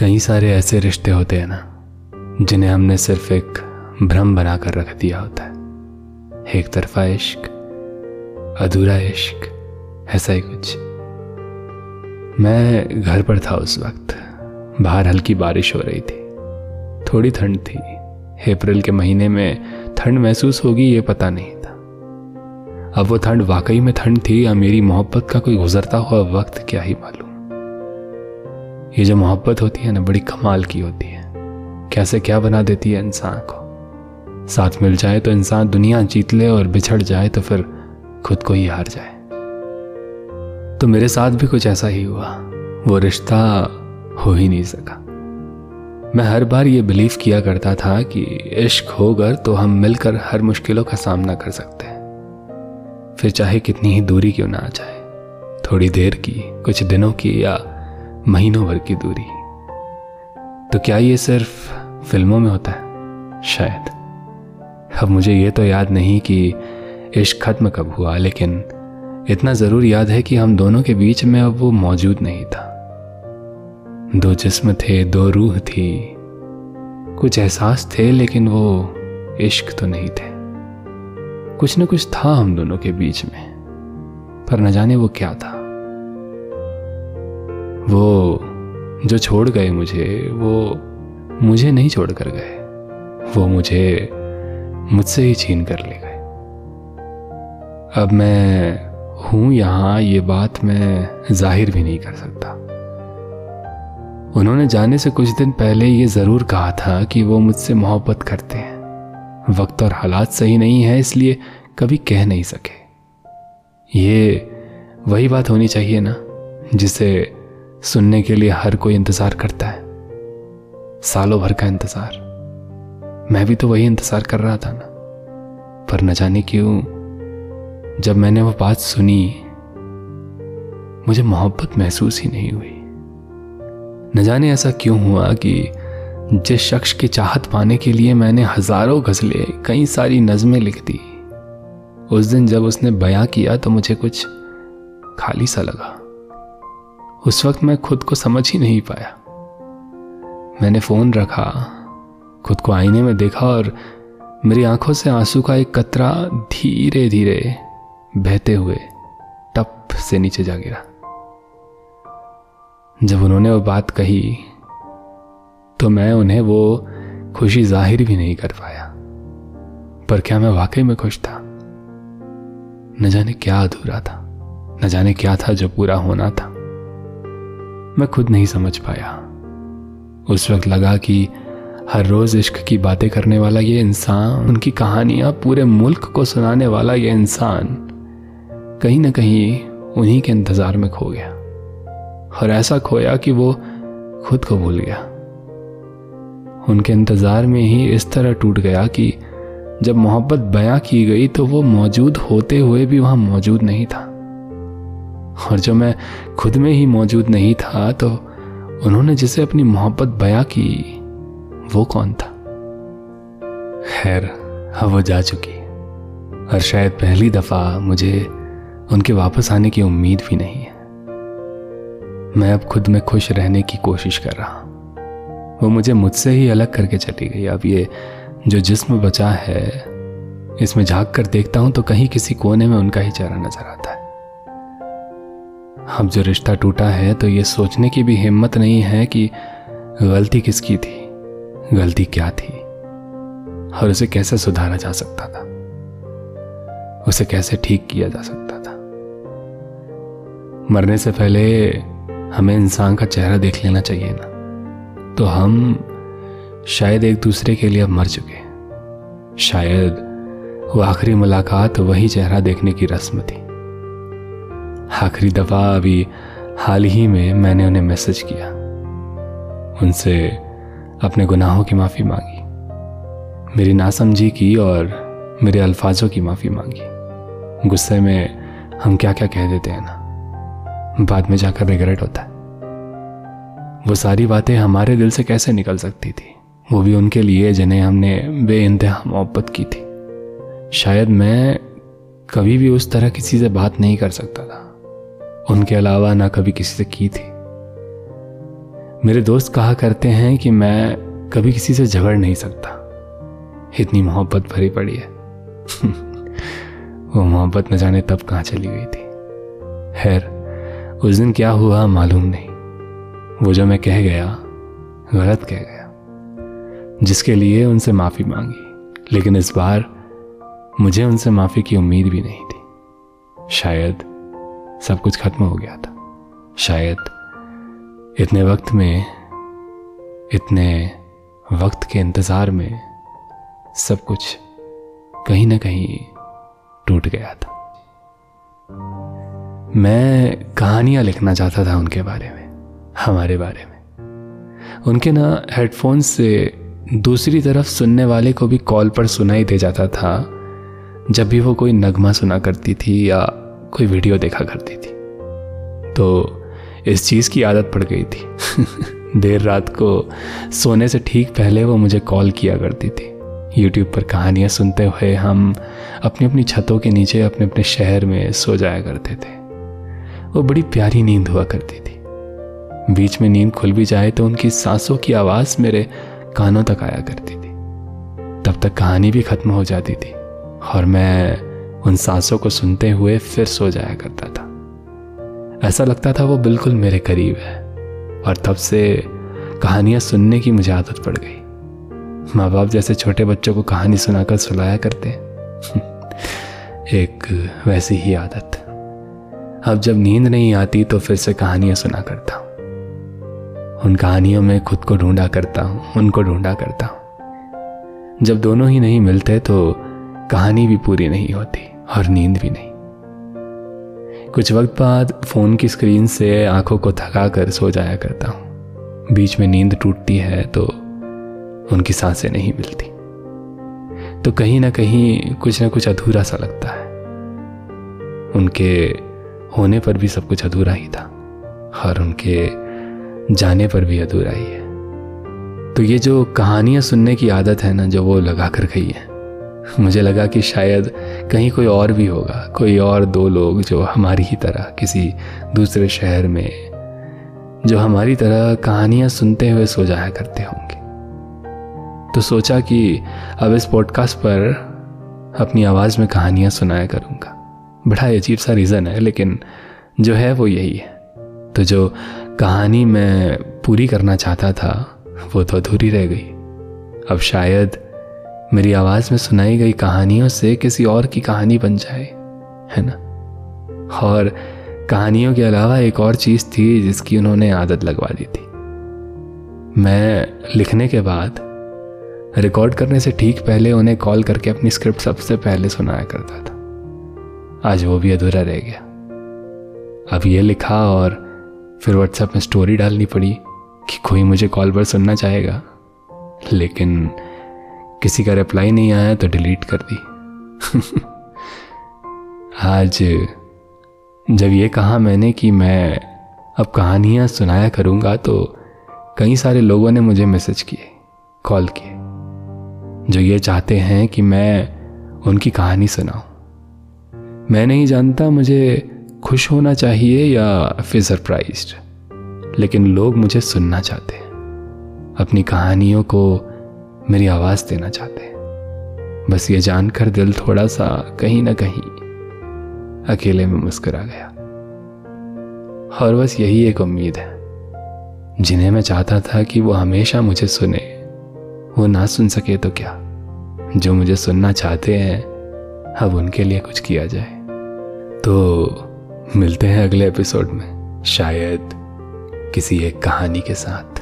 कई सारे ऐसे रिश्ते होते हैं ना, जिन्हें हमने सिर्फ़ एक भ्रम बनाकर रख दिया होता है। एक तरफा इश्क, अधूरा इश्क, ऐसा ही कुछ। मैं घर पर था उस वक्त, बाहर हल्की बारिश हो रही थी। थोड़ी ठंड थी। अप्रैल के महीने में ठंड महसूस होगी, ये पता नहीं था। अब वो ठंड वाकई में ठंड थी या मेरी मोहब्बत का कोई गुजरता हुआ वक्त, क्या ही मालूम। ये जो मोहब्बत होती है ना, बड़ी कमाल की होती है। कैसे क्या बना देती है इंसान को? साथ मिल जाए तो इंसान दुनिया जीत ले और बिछड़ जाए तो फिर खुद को ही हार जाए। तो मेरे साथ भी कुछ ऐसा ही हुआ। वो रिश्ता हो ही नहीं सका। मैं हर बार ये बिलीव किया करता था कि इश्क होकर तो हम मिलकर हर मुश्किलों का सामना कर सकते हैं। फिर चाहे कितनी ही दूरी क्यों ना आ जाए। थोड़ी देर की, कुछ दिनों की या महीनों भर की दूरी। तो क्या ये सिर्फ़ फ़िल्मों में होता है? शायद। अब मुझे ये तो याद नहीं कि इश्क खत्म कब हुआ, लेकिन इतना ज़रूर याद है कि हम दोनों के बीच में अब वो मौजूद नहीं था। दो जिस्म थे, दो रूह थी। कुछ एहसास थे, लेकिन वो इश्क तो नहीं थे। कुछ न कुछ था हम दोनों के बीच में। पर न जाने वो क्या था। वो जो छोड़ गए मुझे, वो मुझे नहीं छोड़ कर गए। वो मुझे मुझसे ही छीन कर ले गए। अब मैं हूँ यहाँ, ये बात मैं ज़ाहिर भी नहीं कर सकता। उन्होंने जाने से कुछ दिन पहले ये ज़रूर कहा था कि वो मुझसे मोहब्बत करते हैं। वक्त और हालात सही नहीं है, इसलिए कभी कह नहीं सके। ये वही बात होनी चाहिए ना, जिसे सुनने के लिए हर कोई इंतज़ार करता है। सालों भर का इंतज़ार। मैं भी तो वही इंतज़ार कर रहा था ना। पर न जाने क्यों, जब मैंने वो बात सुनी, मुझे मोहब्बत महसूस ही नहीं हुई। न जाने ऐसा क्यों हुआ कि जिस शख्स की चाहत पाने के लिए मैंने हज़ारों गज़लें, कई सारी नज़में लिख दी, उस दिन जब उसने बयां किया तो मुझे कुछ खाली सा लगा। उस वक्त मैं खुद को समझ ही नहीं पाया। मैंने फ़ोन रखा, खुद को आईने में देखा और मेरी आँखों से आँसू का एक कतरा धीरे धीरे बहते हुए टप से नीचे जा गिरा। जब उन्होंने वो बात कही तो मैं उन्हें वो खुशी ज़ाहिर भी नहीं कर पाया। पर क्या मैं वाकई में खुश था? न जाने क्या अधूरा था, न जाने क्या था जो पूरा होना था। मैं खुद नहीं समझ पाया। उस वक्त लगा कि हर रोज इश्क की बातें करने वाला ये इंसान, उनकी कहानियाँ पूरे मुल्क को सुनाने वाला ये इंसान कहीं ना कहीं उन्हीं के इंतज़ार में खो गया। और ऐसा खोया कि वो खुद को भूल गया। उनके इंतज़ार में ही इस तरह टूट गया कि जब मोहब्बत बयां की गई तो वो मौजूद होते हुए भी वहाँ मौजूद नहीं था। और जो मैं खुद में ही मौजूद नहीं था तो उन्होंने जिसे अपनी मोहब्बत बया की, वो कौन था? खैर, अब वो जा चुकी। और शायद पहली दफ़ा मुझे उनके वापस आने की उम्मीद भी नहीं है। मैं अब खुद में खुश रहने की कोशिश कर रहा हूँ। वो मुझे मुझसे ही अलग करके चली गई। अब ये जो जिस्म बचा है, इसमें झाँक कर देखता हूँ तो कहीं किसी कोने में उनका ही चेहरा नज़र आता है। अब जो रिश्ता टूटा है तो ये सोचने की भी हिम्मत नहीं है कि गलती किसकी थी, गलती क्या थी, और उसे कैसे सुधारा जा सकता था, उसे कैसे ठीक किया जा सकता था। मरने से पहले हमें इंसान का चेहरा देख लेना चाहिए ना तो हम शायद एक दूसरे के लिए अब मर चुके शायद वो आखिरी मुलाकात वही चेहरा देखने की रस्म थी। आखिरी दफ़ा अभी हाल ही में मैंने उन्हें मैसेज किया। उनसे अपने गुनाहों की माफ़ी मांगी, मेरी नासमझी की और मेरे अल्फाजों की माफ़ी मांगी। गुस्से में हम क्या क्या कह देते हैं ना, बाद में जाकर रिग्रेट होता है। वो सारी बातें हमारे दिल से कैसे निकल सकती थी? वो भी उनके लिए जिन्हें हमने बे इंतहा मोहब्बत की थी। शायद मैं कभी भी उस तरह किसी से बात नहीं कर सकता था। उनके अलावा ना कभी किसी से की थी। मेरे दोस्त कहा करते हैं कि मैं कभी किसी से झगड़ नहीं सकता। इतनी मोहब्बत भरी पड़ी है। वो मोहब्बत न जाने तब कहाँ चली गई थी। खैर, उस दिन क्या हुआ मालूम नहीं। वो जो मैं कह गया, गलत कह गया, जिसके लिए उनसे माफ़ी मांगी। लेकिन इस बार मुझे उनसे माफ़ी की उम्मीद भी नहीं थी। शायद सब कुछ खत्म हो गया था। शायद इतने वक्त में, इतने वक्त के इंतज़ार में सब कुछ कहीं ना कहीं टूट गया था। मैं कहानियाँ लिखना चाहता था उनके बारे में, हमारे बारे में। उनके ना हेडफोन से दूसरी तरफ़ सुनने वाले को भी कॉल पर सुनाई दे जाता था, जब भी वो कोई नगमा सुना करती थी या कोई वीडियो देखा करती थी। तो इस चीज़ की आदत पड़ गई थी। देर रात को सोने से ठीक पहले वो मुझे कॉल किया करती थी। यूट्यूब पर कहानियाँ सुनते हुए हम अपनी अपनी छतों के नीचे अपने अपने शहर में सो जाया करते थे। वो बड़ी प्यारी नींद हुआ करती थी। बीच में नींद खुल भी जाए तो उनकी सांसों की आवाज़ मेरे कानों तक आया करती थी। तब तक कहानी भी खत्म हो जाती थी और मैं उन सांसों को सुनते हुए फिर सो जाया करता था। ऐसा लगता था वो बिल्कुल मेरे करीब है, और तब से कहानियाँ सुनने की मुझे आदत पड़ गई। माँ बाप जैसे छोटे बच्चों को कहानी सुनाकर सुलाया करते एक वैसी ही आदत। अब जब नींद नहीं आती तो फिर से कहानियाँ सुना करता हूँ। उन कहानियों में खुद को ढूंढा करता हूँ, उनको ढूंढा करता हूँ। जब दोनों ही नहीं मिलते तो कहानी भी पूरी नहीं होती और नींद भी नहीं। कुछ वक्त बाद फ़ोन की स्क्रीन से आँखों को थका कर सो जाया करता हूँ। बीच में नींद टूटती है तो उनकी साँसें नहीं मिलती। तो कहीं ना कहीं कुछ ना कुछ अधूरा सा लगता है। उनके होने पर भी सब कुछ अधूरा ही था और उनके जाने पर भी अधूरा ही है। तो ये जो कहानियाँ सुनने की आदत है ना, जो वो लगा कर गई है मुझे लगा कि शायद कहीं कोई और भी होगा, कोई और दो लोग जो हमारी ही तरह किसी दूसरे शहर में, जो हमारी तरह कहानियाँ सुनते हुए सो जाया करते होंगे। तो सोचा कि अब इस पॉडकास्ट पर अपनी आवाज़ में कहानियाँ सुनाया करूँगा। बड़ा अजीब सा रीज़न है, लेकिन जो है वो यही है। तो जो कहानी मैं पूरी करना चाहता था, वो तो अधूरी रह गई। अब शायद मेरी आवाज़ में सुनाई गई कहानियों से किसी और की कहानी बन जाए, है ना? और कहानियों के अलावा एक और चीज़ थी जिसकी उन्होंने आदत लगवा दी थी। मैं लिखने के बाद रिकॉर्ड करने से ठीक पहले उन्हें कॉल करके अपनी स्क्रिप्ट सबसे पहले सुनाया करता था। आज वो भी अधूरा रह गया। अब ये लिखा और फिर व्हाट्सएप में स्टोरी डालनी पड़ी कि कोई मुझे कॉल पर सुनना चाहेगा। लेकिन किसी का रिप्लाई नहीं आया तो डिलीट कर दी। आज जब ये कहा मैंने कि मैं अब कहानियाँ सुनाया करूँगा तो कई सारे लोगों ने मुझे मैसेज किए कॉल किए, जो ये चाहते हैं कि मैं उनकी कहानी सुनाऊं। मैं नहीं जानता मुझे खुश होना चाहिए या फिर सरप्राइज़ लेकिन लोग मुझे सुनना चाहते हैं। अपनी कहानियों को मेरी आवाज़ देना चाहते हैं। बस ये जानकर दिल थोड़ा सा कहीं ना कहीं अकेले में मुस्कुरा गया। और बस यही एक उम्मीद है, जिन्हें मैं चाहता था कि वो हमेशा मुझे सुने। वो ना सुन सके तो क्या? जो मुझे सुनना चाहते हैं, अब उनके लिए कुछ किया जाए। तो मिलते हैं अगले एपिसोड में, शायद किसी एक कहानी के साथ।